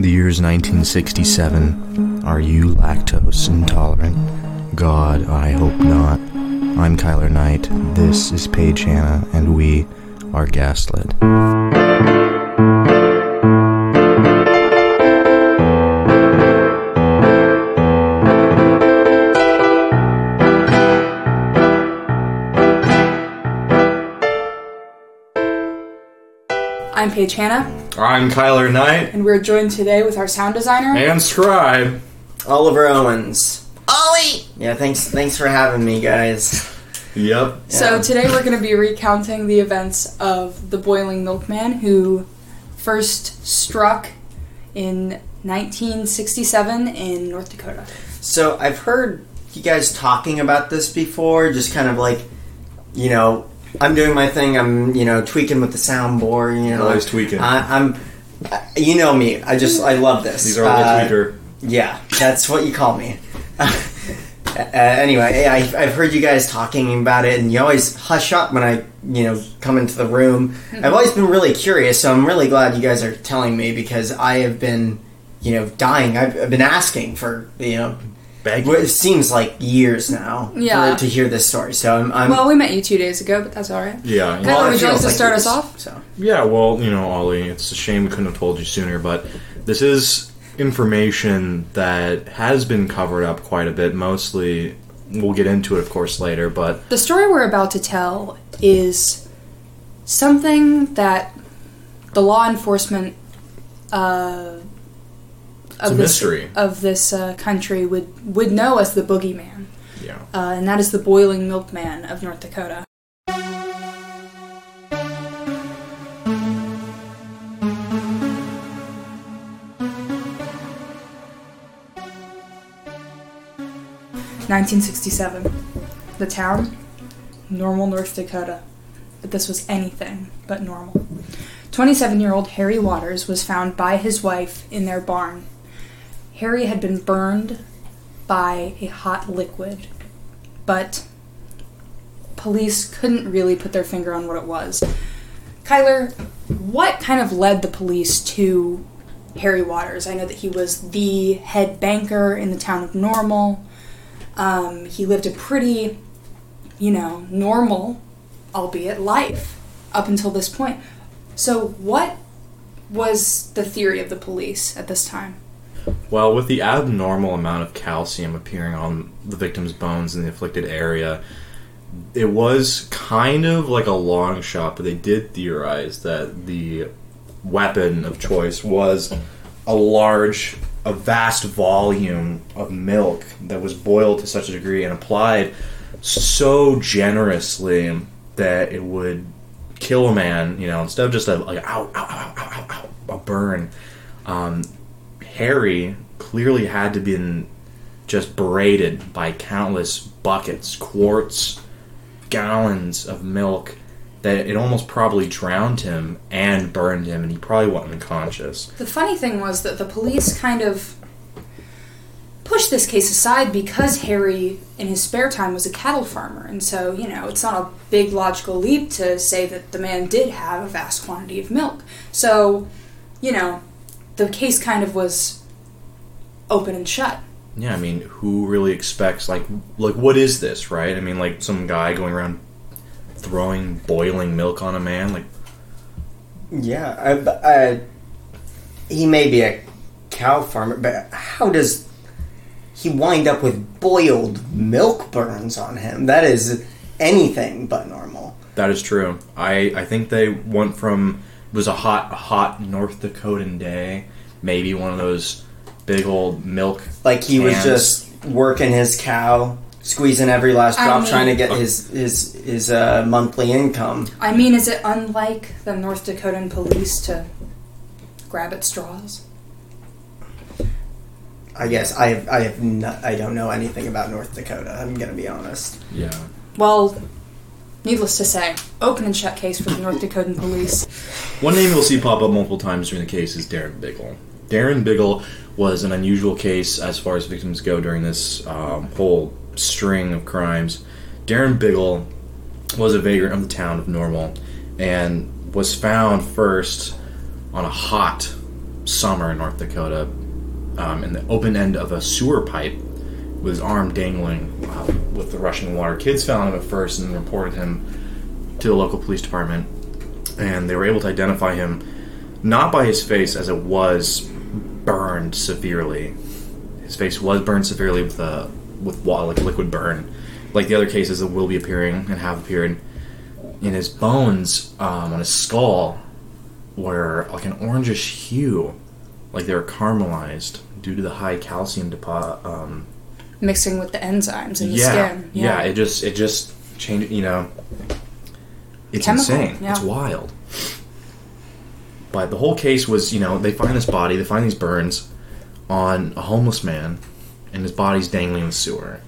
The year's 1967. Are you lactose intolerant? God, I hope not. I'm Kyler Knight. This is Paige Hanna, and we are Gaslit. I'm Paige Hanna, I'm Kyler Knight and we're joined today with our sound designer. and Scribe. Oliver Owens. Ollie. Yeah, thanks. Thanks for having me, guys. Yep. So today we're going to be recounting the events of the Boiling Milkman, who first struck in 1967 in North Dakota. So I've heard you guys talking about this before. Just kind of like, you know, I'm doing my thing. I'm, you know, tweaking with the soundboard. You know, Always tweaking. I, I'm. You know me. I just I love this. These are all Uh, tweaker. Yeah, that's what you call me. uh, anyway, I, I've heard you guys talking about it, and you always hush up when I, you know, come into the room. I've always been really curious, so I'm really glad you guys are telling me because I have been, you know, dying. I've, I've been asking for, you know, Begging. what it seems like years now Yeah. for, to hear this story. So I'm, I'm Well, we met you two days ago, but that's all right. Yeah. Kyler, well, it would you like feels to start us off? So Yeah, well, you know, Ollie, it's a shame we couldn't have told you sooner, but this is information that has been covered up quite a bit. Mostly, we'll get into it, of course, later, but The story we're about to tell is something that the law enforcement uh, of this mystery. of this uh, country would would know as the boogeyman, yeah. uh, and that is the boiling milkman of North Dakota. Nineteen sixty-seven. The town, Normal, North Dakota. But this was anything but normal. 27 year old Harry Waters was found by his wife in their barn. Harry had been burned by a hot liquid, but police couldn't really put their finger on what it was. Kyler, what kind of led the police to Harry Waters? I know that he was the head banker in the town of Normal. Um, he lived a pretty, you know, normal, albeit life up until this point. So, what was the theory of the police at this time? Well, with the abnormal amount of calcium appearing on the victim's bones in the afflicted area, it was kind of like a long shot, but they did theorize that the weapon of choice was a large, a vast volume of milk that was boiled to such a degree and applied so generously that it would kill a man, you know, instead of just a like ow, ow, ow, ow, ow, ow, a burn. Um, Harry clearly had to been just berated by countless buckets, quarts, gallons of milk that it almost probably drowned him and burned him, and he probably went unconscious. The funny thing was that the police kind of pushed this case aside because Harry, in his spare time, was a cattle farmer. And so, you know, it's not a big logical leap to say that the man did have a vast quantity of milk. So, you know, the case kind of was open and shut. Yeah, I mean, who really expects like like what is this, right? I mean, like some guy going around throwing boiling milk on a man, like yeah, I, I, he may be a cow farmer, but how does he wind up with boiled milk burns on him? That is anything but normal. That is true. I, I think they went from it was a hot hot North Dakotan day, maybe one of those big old milk. Like he was just working his cow, squeezing every last I drop, mean- trying to get his his his uh, monthly income. I mean, is it unlike the North Dakotan police to grab at straws? I guess I have, I have no, I don't know anything about North Dakota. I'm gonna be honest. Yeah. Well, needless to say, open and shut case for the North Dakotan police. One name you'll see pop up multiple times during the case is Darren Biggle. Darren Biggle was an unusual case as far as victims go during this um, whole string of crimes. Darren Biggle was a vagrant of the town of Normal and was found first on a hot summer in North Dakota um, in the open end of a sewer pipe with his arm dangling uh, with the rushing water. Kids found him at first and reported him to the local police department, and they were able to identify him not by his face as it was burned severely. His face was burned severely with a with water, like liquid burn, like the other cases that will be appearing and have appeared. In his bones um, on his skull were like an orangish hue, like they were caramelized due to the high calcium deposit. Um, Mixing with the enzymes in the yeah, skin. yeah, It just it just changed. You know, it's Chemical, insane. yeah. It's wild. But the whole case was, you know, they find this body, they find these burns on a homeless man, and his body's dangling in the sewer,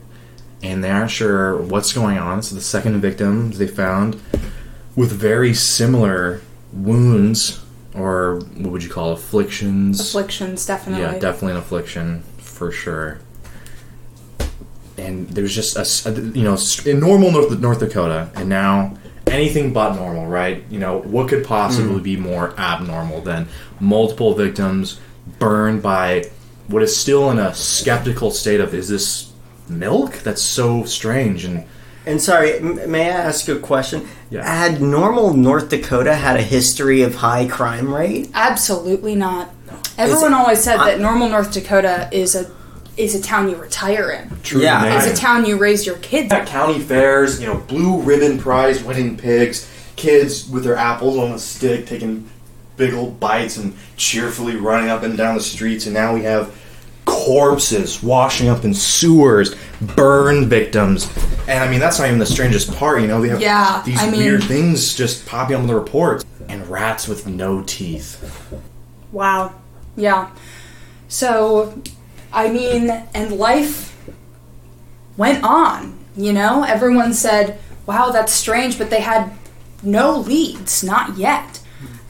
and they aren't sure what's going on. So the second victim they found with very similar wounds, or what would you call afflictions? Afflictions, definitely. Yeah, definitely an affliction for sure. And there's just a, you know in normal North, North Dakota, and now anything but normal, right? You know what could possibly mm. be more abnormal than multiple victims burned by what is still in a skeptical state of is this milk? That's so strange and And sorry, m- may I ask you a question? Yeah. Had normal North Dakota had a history of high crime rate? Absolutely not. Everyone always said I- that normal North Dakota is a is a town you retire in. true Yeah. name. It's a town you raise your kids in. at county fairs, you know, blue ribbon prize winning pigs, kids with their apples on a stick taking big old bites and cheerfully running up and down the streets, and now we have corpses washing up in sewers, burn victims. And I mean, that's not even the strangest part, you know, we have Yeah, these I mean- weird things just popping up in the reports. And rats with no teeth. Wow. Yeah. So, I mean, and life went on, you know? Everyone said, wow, that's strange, but they had no leads, not yet.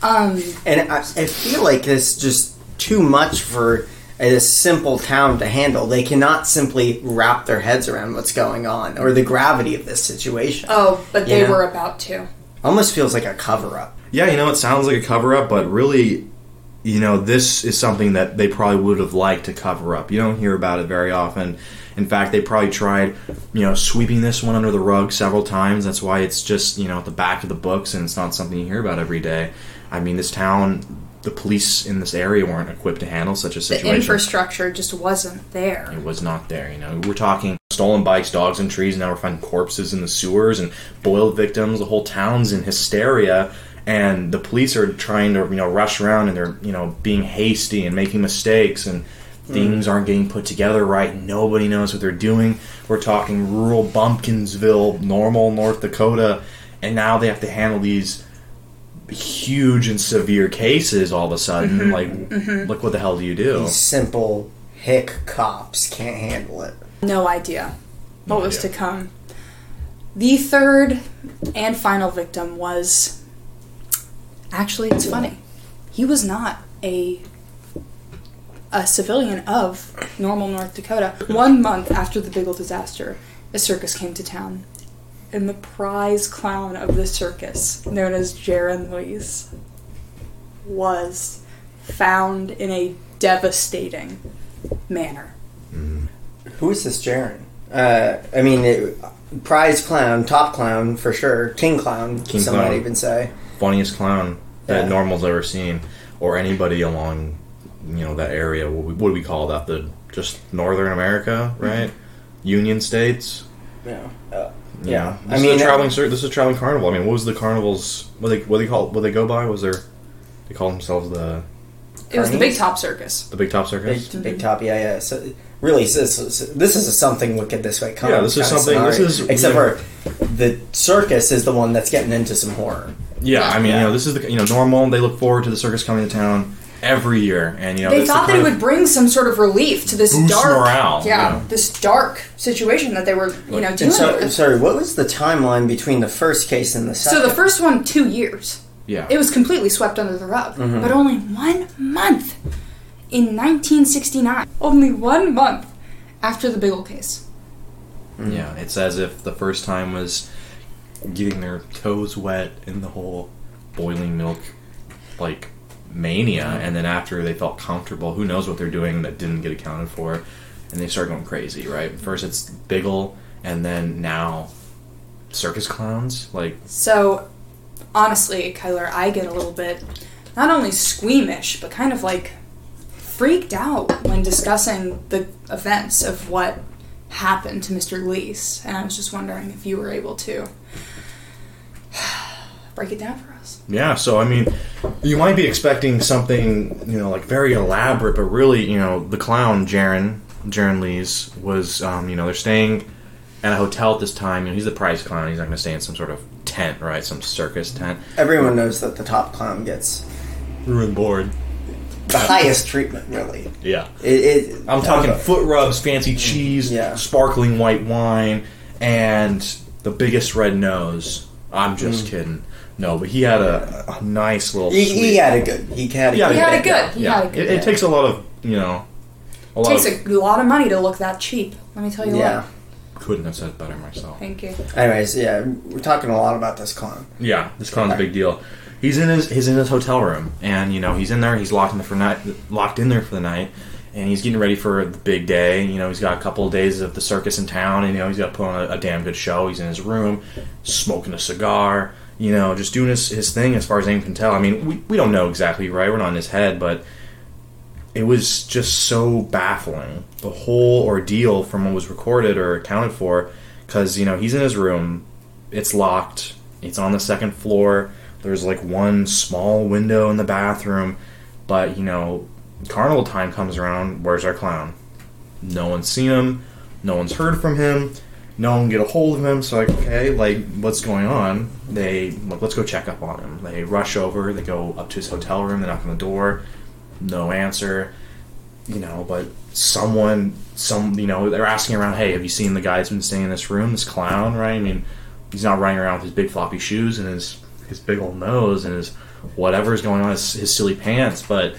Um, And I, I feel like it's just too much for a simple town to handle. They cannot simply wrap their heads around what's going on or the gravity of this situation. oh, but they Yeah. were about to. Almost feels like a cover up. Yeah, you know, it sounds like a cover up, but really, you know, this is something that they probably would have liked to cover up. You don't hear about it very often. In fact, they probably tried, you know, sweeping this one under the rug several times. That's why it's just, you know, at the back of the books and it's not something you hear about every day. I mean, this town, the police in this area weren't equipped to handle such a situation. The infrastructure just wasn't there. It was not there. You know, we're talking stolen bikes, dogs, and trees. Now we're finding corpses in the sewers and boiled victims. The whole town's in hysteria, and the police are trying to you know rush around and they're you know being hasty and making mistakes and mm-hmm. things aren't getting put together right. Nobody knows what they're doing. We're talking rural Bumpkinsville, normal North Dakota, and now they have to handle these huge and severe cases all of a sudden. Mm-hmm. Like, mm-hmm. look, what the hell do you do? These simple hick cops can't handle it. No idea what No was idea. to come. The third and final victim was actually it's funny. He was not a a civilian of normal North Dakota. One month after the Biggle disaster, a circus came to town. And the prize clown of the circus, known as Jaron Louise, was found in a devastating manner. Who is this Jaren? Uh, I mean, it, prize clown, top clown for sure, king clown. King some clown. might even say. funniest clown that Yeah. normal's ever seen, or anybody along, you know, that area. What, we, what do we call that? The just Northern America, right? Union states. Yeah. Uh, You Yeah. know, I This mean, a traveling. cir- This is a traveling carnival. I mean, what was the carnival's? What they what they call what they go by? Was there? They call themselves the It was the Big Top Circus. the Big Top big, Circus. big top, yeah, yeah. So really, this is, this is a something look at this way. Come Yeah, this is kinda something- this is- except yeah. for the circus is the one that's getting into some horror. Yeah, I mean, Yeah. you know, this is the you know normal. They look forward to the circus coming to town every year, and you know They that's the thought that it would bring some sort of relief to this Boost dark, morale, yeah, yeah. this dark situation that they were, you know, And dealing so, with. sorry, what was the timeline between the first case and the second? So the first one, two years. yeah. It was completely swept under the rug. Mm-hmm. But only one month in 1969, only one month after the Biggle case. Yeah, it's as if the first time was getting their toes wet in the whole boiling milk, like mania, and then after they felt comfortable, who knows what they're doing that didn't get accounted for, and they start going crazy. Right, first it's Biggle, and then now circus clowns. Like So, honestly, Kyler, I get a little bit not only squeamish, but kind of like freaked out when discussing the events of what happened to Mr. Lease. And I was just wondering if you were able to break it down for us. Yeah, so I mean, you might be expecting something, you know, like very elaborate, but really, you know, the clown Jaren, Jaren Lees was, um, you know, they're staying at a hotel at this time. You know, he's the prize clown. He's not going to stay in some sort of tent, right? Some circus tent. Everyone knows that the top clown gets Ruined board. The highest treatment, really. Yeah. It, it, I'm talking uh, foot rubs, fancy cheese, Yeah. sparkling white wine, and the biggest red nose. I'm just mm. kidding. No, but he had a, a nice little. He, sweet- he had a good. He had a Yeah, good. He had a good. He yeah, had a good. it, it takes a lot of you know. A It takes of, a lot of money to look that cheap. Let me tell you Yeah. what. couldn't have said it better myself. Thank you. Anyways, yeah, we're talking a lot about this clown. Yeah, this clown's a big deal. He's in his he's in his hotel room, and you know he's in there. He's locked in there for night, locked in there for the night, and he's getting ready for the big day. You know, he's got a couple of days of the circus in town, and you know he's got to put on a, a damn good show. He's in his room, smoking a cigar. You know, just doing his, his thing as far as anyone can tell. I mean, we, we don't know exactly, right? We're not in his head, but it was just so baffling the whole ordeal from what was recorded or accounted for because you know he's in his room it's locked it's on the second floor there's like one small window in the bathroom but you know carnival time comes around. Where's our clown? No one's seen him. No one's heard from him. No one can get a hold of him. So like okay like what's going on? They like, let's go check up on him. They rush over. They go up to his hotel room. They knock on the door. No answer you know but someone some you know they're asking around hey have you seen the guy that's been staying in this room this clown? Right? I mean he's not running around with his big floppy shoes and his his big old nose and his whatever's going on his, his silly pants but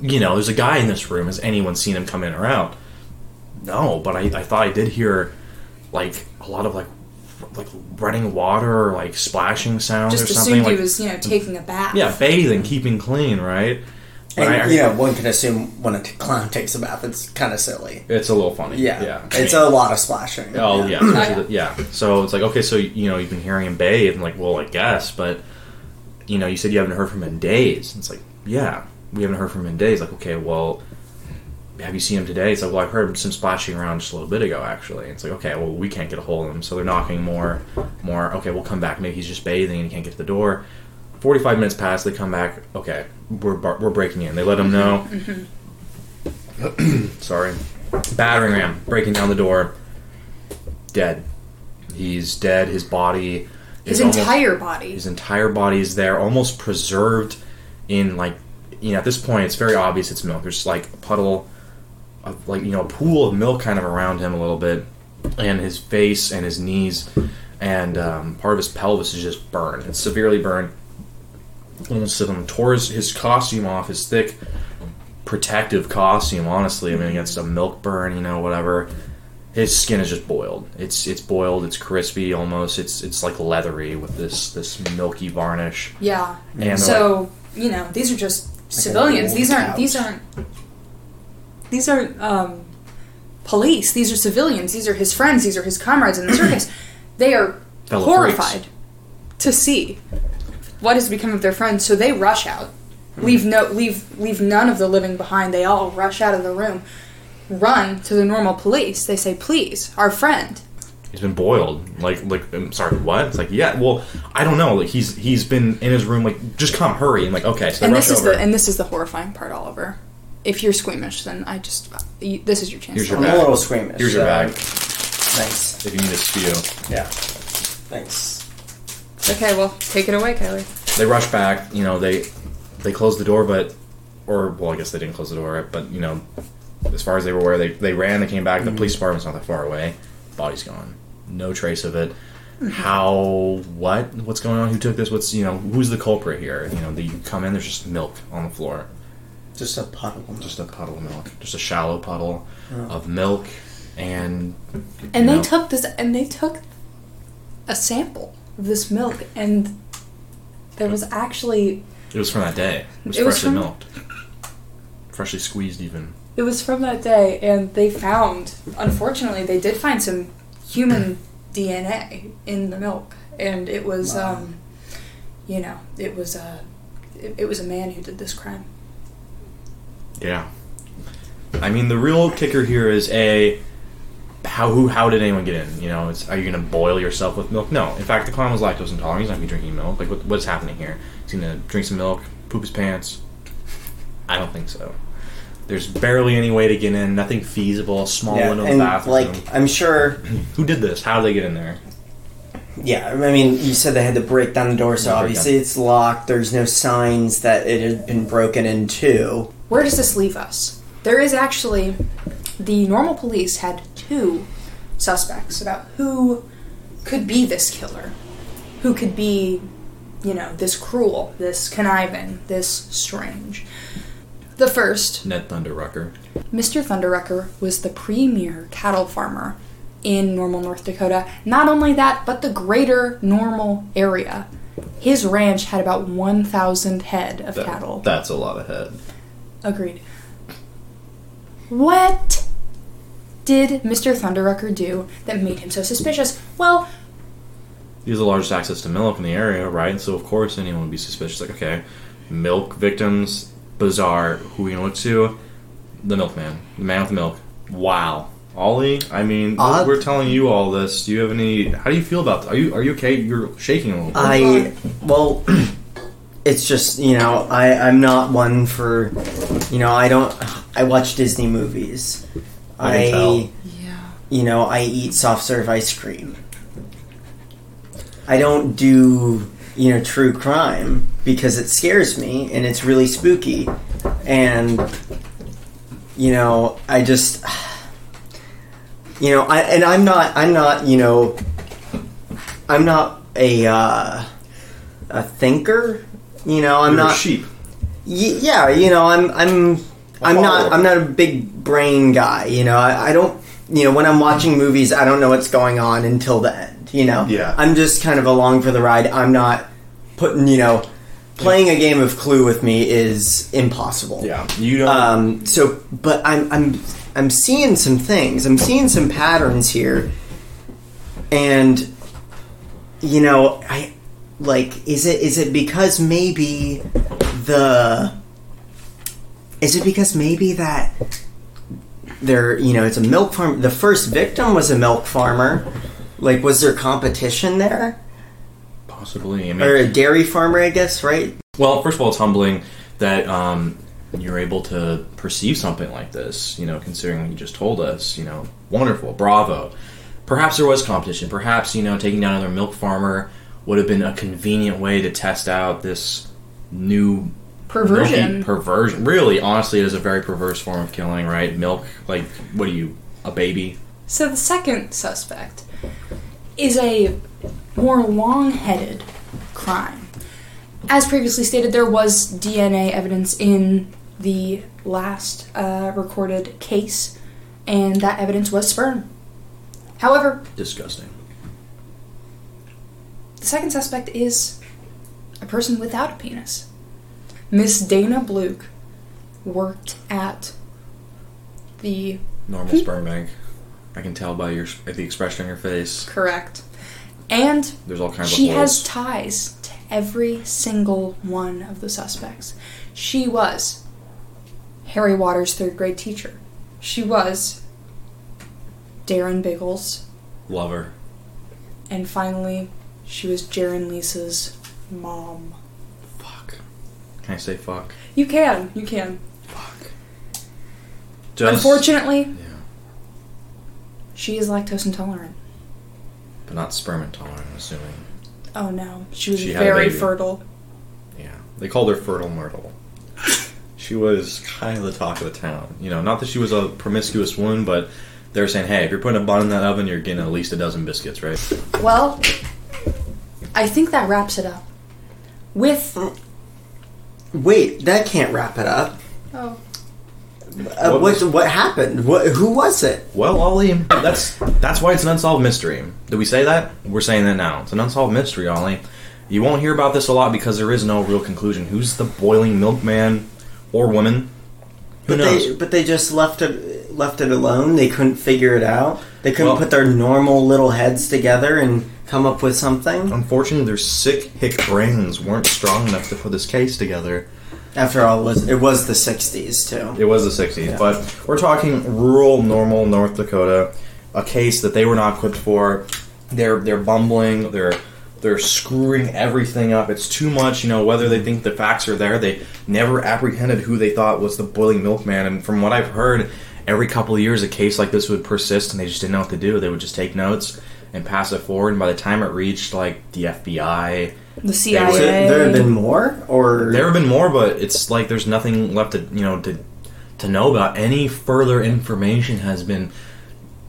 you know there's a guy in this room. Has anyone seen him come in or out? No but i, I thought i did hear like a lot of like like running water or like splashing sounds Just or something assumed like he was, you know, taking a bath. yeah bathing keeping clean right But And I- you know, one can assume when a clown takes a bath, it's kind of silly. it's a little funny Yeah, yeah it's a lot of splashing. Oh yeah, yeah. yeah. So it's like okay, so you know you've been hearing him bathe, and like, well, I guess, but you know, you said you haven't heard from him in days. It's like, yeah, we haven't heard from him in days. Like, okay, well, have you seen him today? It's like, well, I've heard some splashing around just a little bit ago, actually. It's like, okay, well, we can't get a hold of him, so they're knocking more, more. Okay, we'll come back. Maybe he's just bathing and he can't get to the door. Forty-five minutes pass. They come back. Okay, we're bar- we're breaking in. They let them know. Sorry, battering ram breaking down the door. Dead. He's dead. His body. His is almost- entire body. his entire body is there, almost preserved in like you know at this point it's very obvious it's milk. There's like a puddle of like you know a pool of milk kind of around him a little bit, and his face and his knees and um, part of his pelvis is just burned. It's severely burned. Almost to them tore his, his costume off, his thick protective costume. Honestly, I mean against a milk burn, you know whatever. His skin is just boiled. It's it's boiled. It's crispy almost. It's it's like leathery with this this milky varnish. Yeah. And they're So you know, these are just civilians. old These aren't. These aren't. These aren't um, police. These are civilians. These are his friends. These are his comrades in the circus. They are Fellow horrified to see what has become of their friends. So they rush out. Hmm. Leave no. Leave leave none of the living behind. They all rush out of the room. Run to the normal police. They say, "Please, our friend." He's been boiled. Like like I'm sorry, what? It's like yeah. Well, I don't know. Like he's he's been in his room. Like just come, hurry. And like okay, so and this is over. the and this is the horrifying part, Oliver. If you're squeamish, then I just you, this is your chance. Here's to your I'm leave. a little squeamish. Here's your so- bag Thanks. if you need a spew. Yeah. Thanks. Okay, well, take it away, Kyler. They rush back. You know they they close the door, but or well, I guess they didn't close the door. But you know, as far as they were aware, they they ran. They came back. The mm-hmm. police department's not that far away. Body's gone. No trace of it. How? What? What's going on? Who took this? What's you know? Who's the culprit here? You know, the, you come in. There's just milk on the floor. Just a puddle. just a puddle of milk, just a shallow puddle oh. of milk, and And you they know, took this, and they took a sample of this milk, and there was actually It was from that day. It was It was freshly from- milked. Freshly squeezed, even. It was from that day, and they found, unfortunately, they did find some human DNA in the milk, and it was, Wow. um, you know, it was a, it, it was a man who did this crime. Yeah. I mean, the real kicker here is a how who how did anyone get in? You know, it's are you going to boil yourself with milk? No. In fact, the clown was lactose intolerant. He's not going to be drinking milk. Like, what, what's happening here? He's going to drink some milk, poop his pants. I don't think so. There's barely any way to get in. Nothing feasible. A small Yeah, window in and the bathroom. like I'm sure. who did this? How did they get in there? Yeah, I mean, you said they had to break down the door, so Break obviously it's locked. There's no signs that it had been broken into. Where does this leave us? There is actually, the normal police had two suspects about who could be this killer, who could be, you know, this cruel, this conniving, this strange. The first Ned Thunderrucker. Mr. Thunderrucker was the premier cattle farmer in Normal, North Dakota. Not only that, but the greater Normal area. His ranch had about 1,000 head of That- cattle. That's a lot of head. Agreed. What did Mr. Thunderrucker do that made him so suspicious? Well, He has the largest access to milk in the area, right? So of course anyone would be suspicious. Like, okay, milk victims, bizarre. Who are we gonna look to? The milkman, the man with the milk. Wow, Ollie. I mean, Odd. we're telling you all this. Do you have any? How do you feel about? Are you are you okay? You're shaking a little. bit. I well, it's just you know I I'm not one for you know I don't I watch Disney movies. I can tell. yeah. you know I eat soft serve ice cream. I don't do you know true crime because it scares me and it's really spooky, and you know I just you know I and I'm not I'm not you know I'm not a uh, a thinker. You know, I'm You're a not. sheep. Y- yeah, you know, I'm I'm I'm not. I'm not a big brain guy. You know, I, I don't. You know, when I'm watching movies, I don't know what's going on until the end. You know, Yeah. I'm just kind of along for the ride. I'm not putting. You know, playing a game of Clue with me is impossible. Yeah, you don't. Um, so, but I'm I'm I'm seeing some things. I'm seeing some patterns here, and you know, I like. Is it is it because maybe the is it because maybe that there you know it's a milk farm. The first victim was a milk farmer. Like, was there competition there, possibly. I mean, or a dairy farmer? I guess right. Well, first of all, it's humbling that um, you're able to perceive something like this. You know, considering what you just told us. You know, wonderful, bravo. Perhaps there was competition. Perhaps you know, taking down another milk farmer would have been a convenient way to test out this new Perversion. milky perversion. Really, honestly, it is a very perverse form of killing. Right? Milk, like, what are you, a baby? So the second suspect is a more long-headed crime. As previously stated, there was DNA evidence in the last uh, recorded case, and that evidence was sperm. However, Disgusting. the second suspect is a person without a penis. Miss Dana Bluke worked at the Normal hmm? sperm bank. I can tell by your the expression on your face. correct, and There's all kinds of She of has ties to every single one of the suspects. She was Harry Waters' third grade teacher. She was Darren Biggles. Lover. And finally, she was Jaron Lisa's mom. Fuck. Can I say fuck? You can, you can. Fuck. Just, Unfortunately, Yeah. she is lactose intolerant. But not sperm intolerant, I'm assuming. Oh no, she was She had a very baby. fertile. Yeah. They called her Fertile Myrtle. she was kind of the talk of the town. You know, not that she was a promiscuous woman, but they were saying, hey, if you're putting a bun in that oven, you're getting at least a dozen biscuits, right? Well, I think that wraps it up. With Wait, that can't wrap it up. oh, Uh, What what what happened? What who was it? Well, Ollie, that's that's why it's an unsolved mystery. Did we say that? We're saying that now. It's an unsolved mystery, Ollie. You won't hear about this a lot because there is no real conclusion. Who's the boiling milkman or woman? Who But knows? they but they just left it left it alone. They couldn't figure it out. They couldn't Well- put their normal little heads together and come up with something. Unfortunately, their sick hick brains weren't strong enough to put this case together. After all, it was it was the '60s too. It was the 60s, Yeah. but we're talking rural, normal North Dakota, a case that they were not equipped for. They're they're bumbling. They're they're screwing everything up. It's too much. You know, whether they think the facts are there, they never apprehended who they thought was the boiling milkman. And from what I've heard, every couple of years, a case like this would persist, and they just didn't know what to do. They would just take notes and pass it forward. And by the time it reached like the FBI, The So CIA. there have been more, or there have been more, but it's like there's nothing left to you know to to know about. Any further information has been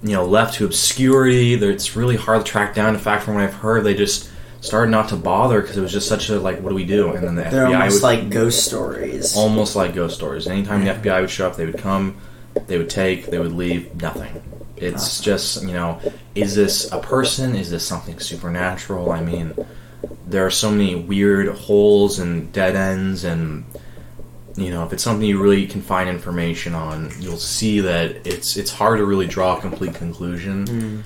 you know left to obscurity. There- It's really hard to track down. In fact, from what I've heard, they just started not to bother because it was just such a like, what do we do? And then the they're FBI almost would like ghost stories. almost like ghost stories. Anytime the FBI would show up, they would come, they would take, they would leave, nothing. It's just, you know, is this a person? Is this something supernatural? I mean, there are so many weird holes and dead ends, and you know, if it's something you really can find information on, you'll see that it's it's hard to really draw a complete conclusion. Hmm.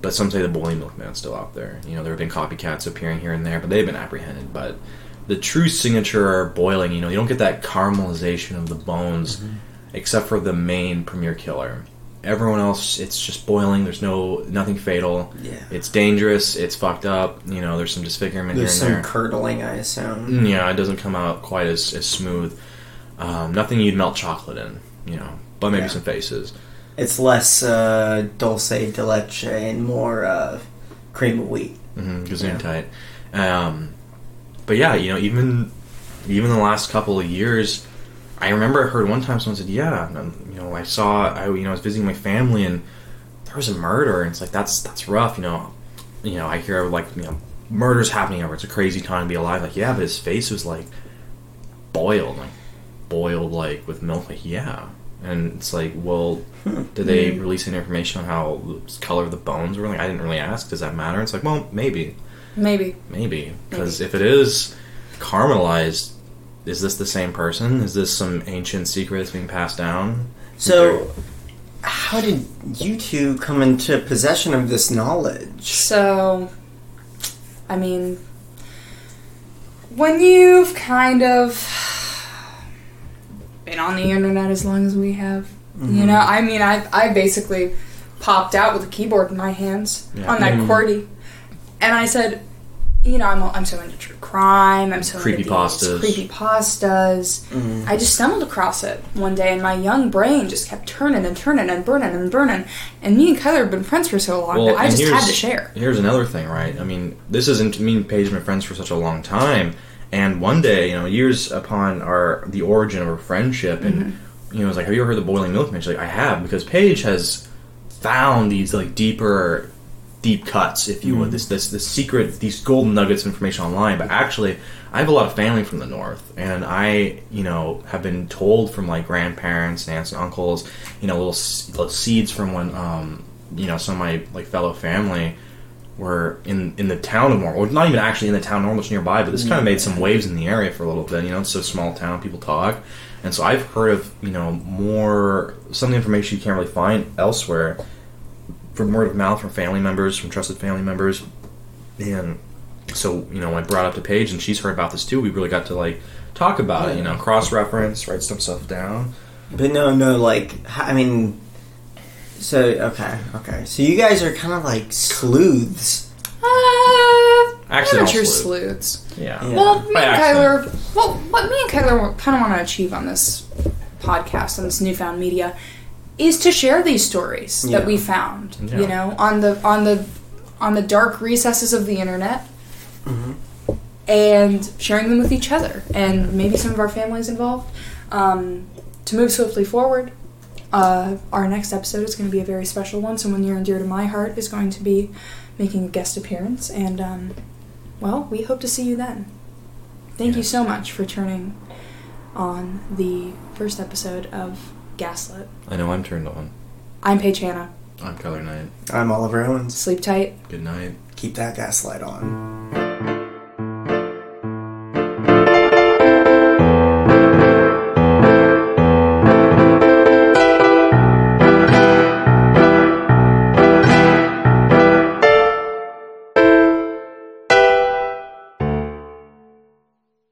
But some say the boiling milkman's still out there. You know, there have been copycats appearing here and there, but they've been apprehended. But the true signature are boiling, you know, you don't get that caramelization of the bones, mm-hmm. except for the main premier killer. Everyone else, it's just boiling. There's no nothing fatal. Yeah. It's dangerous. It's fucked up. You know, there's some disfigurement There's here some there. curdling, I assume. Mm, Yeah, it doesn't come out quite as, as smooth. Um, nothing you'd melt chocolate in, you know, but maybe Yeah. some faces. It's less uh, dulce de leche and more uh, cream of wheat. Mm-hmm, Yeah. tight. Um, but yeah, you know, even even the last couple of years, I remember I heard one time someone said, "Yeah, you know, I saw, I you know, I was visiting my family and there was a murder, and it's like that's that's rough, you know, you know, I hear like you know, murders happening over. It's a crazy time to be alive. Like, yeah, but his face was like boiled, like boiled, like with milk. Like, yeah." And it's like, well, hmm. did they hmm. release any information on how the color of the bones were? Like, I didn't really ask. Does that matter? It's like, well, maybe. Maybe. Maybe because if it is caramelized, is this the same person? Is this some ancient secret that's being passed down? So, how did you two come into possession of this knowledge? So, I mean, when you've kind of been on the internet as long as we have, you mm-hmm. know, I mean, I I basically popped out with a keyboard in my hands Yeah. on that. Mm-hmm. QWERTY, and I said, you know, I'm I'm so into true crime, I'm so into Creepypastas. these creepypastas. Mhm. I just stumbled across it one day, and my young brain just kept turning and turning and burning and burning. And me and Kyler have been friends for so long that I just had here's- to share. Here's another thing, right? I mean, this isn't me and Paige have been friends for such a long time, and one day, you know, years upon our the origin of our friendship, and Mm-hmm. you know, it's like, have you ever heard the boiling milkman? She's like, I have, because Paige has found these like deeper, deep cuts, if you would, this this this secret, these golden nuggets of information online. But actually, I have a lot of family from the north, and I, you know, have been told from like grandparents and aunts and uncles, you know, little, little seeds from when, um, you know, some of my like fellow family were in in the town of Normal, or not even actually in the town, Normal, just nearby. But this kind of made some waves in the area for a little bit. You know, it's a small town, people talk, and so I've heard of you know more some of the information you can't really find elsewhere from word of mouth from family members, from trusted family members, and so you know, I brought up to Paige, and she's heard about this too. We really got to like talk about it, you know, cross reference, write some stuff down. But no, no, like I mean, so okay, okay. So you guys are kind of like sleuths. Uh, Actually, amateur all sleuths. Yeah. Yeah. Well, me By and accident. Kyler, well, what me and Kyler kind of want to achieve on this podcast, on this newfound media, is to share these stories Yeah. that we found. Yeah. You know, on the on the on the dark recesses of the internet, and sharing them with each other, and maybe some of our families involved. Um, to move swiftly forward, uh, our next episode is going to be a very special one. Someone near and dear to my heart is going to be making a guest appearance, and um, well, we hope to see you then. Thank you so much for turning on the first episode of Gaslit. I know I'm turned on. I'm Paige Hanna. I'm Kyler Knight. I'm Oliver Owens. Sleep tight. Good night. Keep that gaslight on.